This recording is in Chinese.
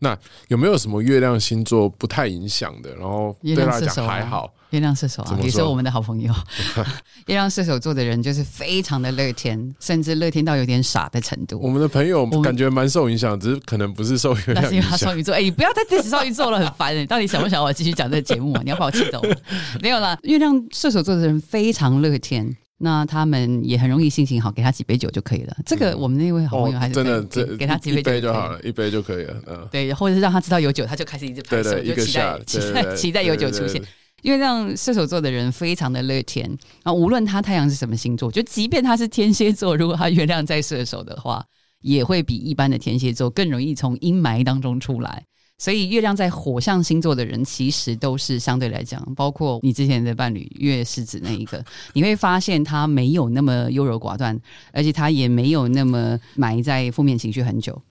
那有没有什么月亮星座不太影响的？然后对他来讲还好。月亮射手啊，也是我们的好朋友。月亮射手座的人就是非常的乐天，甚至乐天到有点傻的程度。我们的朋友感觉蛮受影响，只是可能不是受月亮影响。双鱼座，哎，你不要再支持双鱼座了，很烦你 到底想不想我继续讲这个节目啊？你要把我气走？没有啦，月亮射手座的人非常乐天。那他们也很容易心情好，给他几杯酒就可以了。这个我们那位好朋友还是真的，给他几杯酒就好了，一杯就可以了。嗯，对，或者是让他知道有酒，他就开始一直拍手，就期待期待期待有酒出现。因为让射手座的人非常的乐天啊，无论他太阳是什么星座，就即便他是天蝎座，如果他月亮在射手的话，也会比一般的天蝎座更容易从阴霾当中出来。所以，月亮在火象星座的人，其实都是相对来讲，包括你之前的伴侣月狮子那一个，你会发现他没有那么优柔寡断，而且他也没有那么埋在负面情绪很久。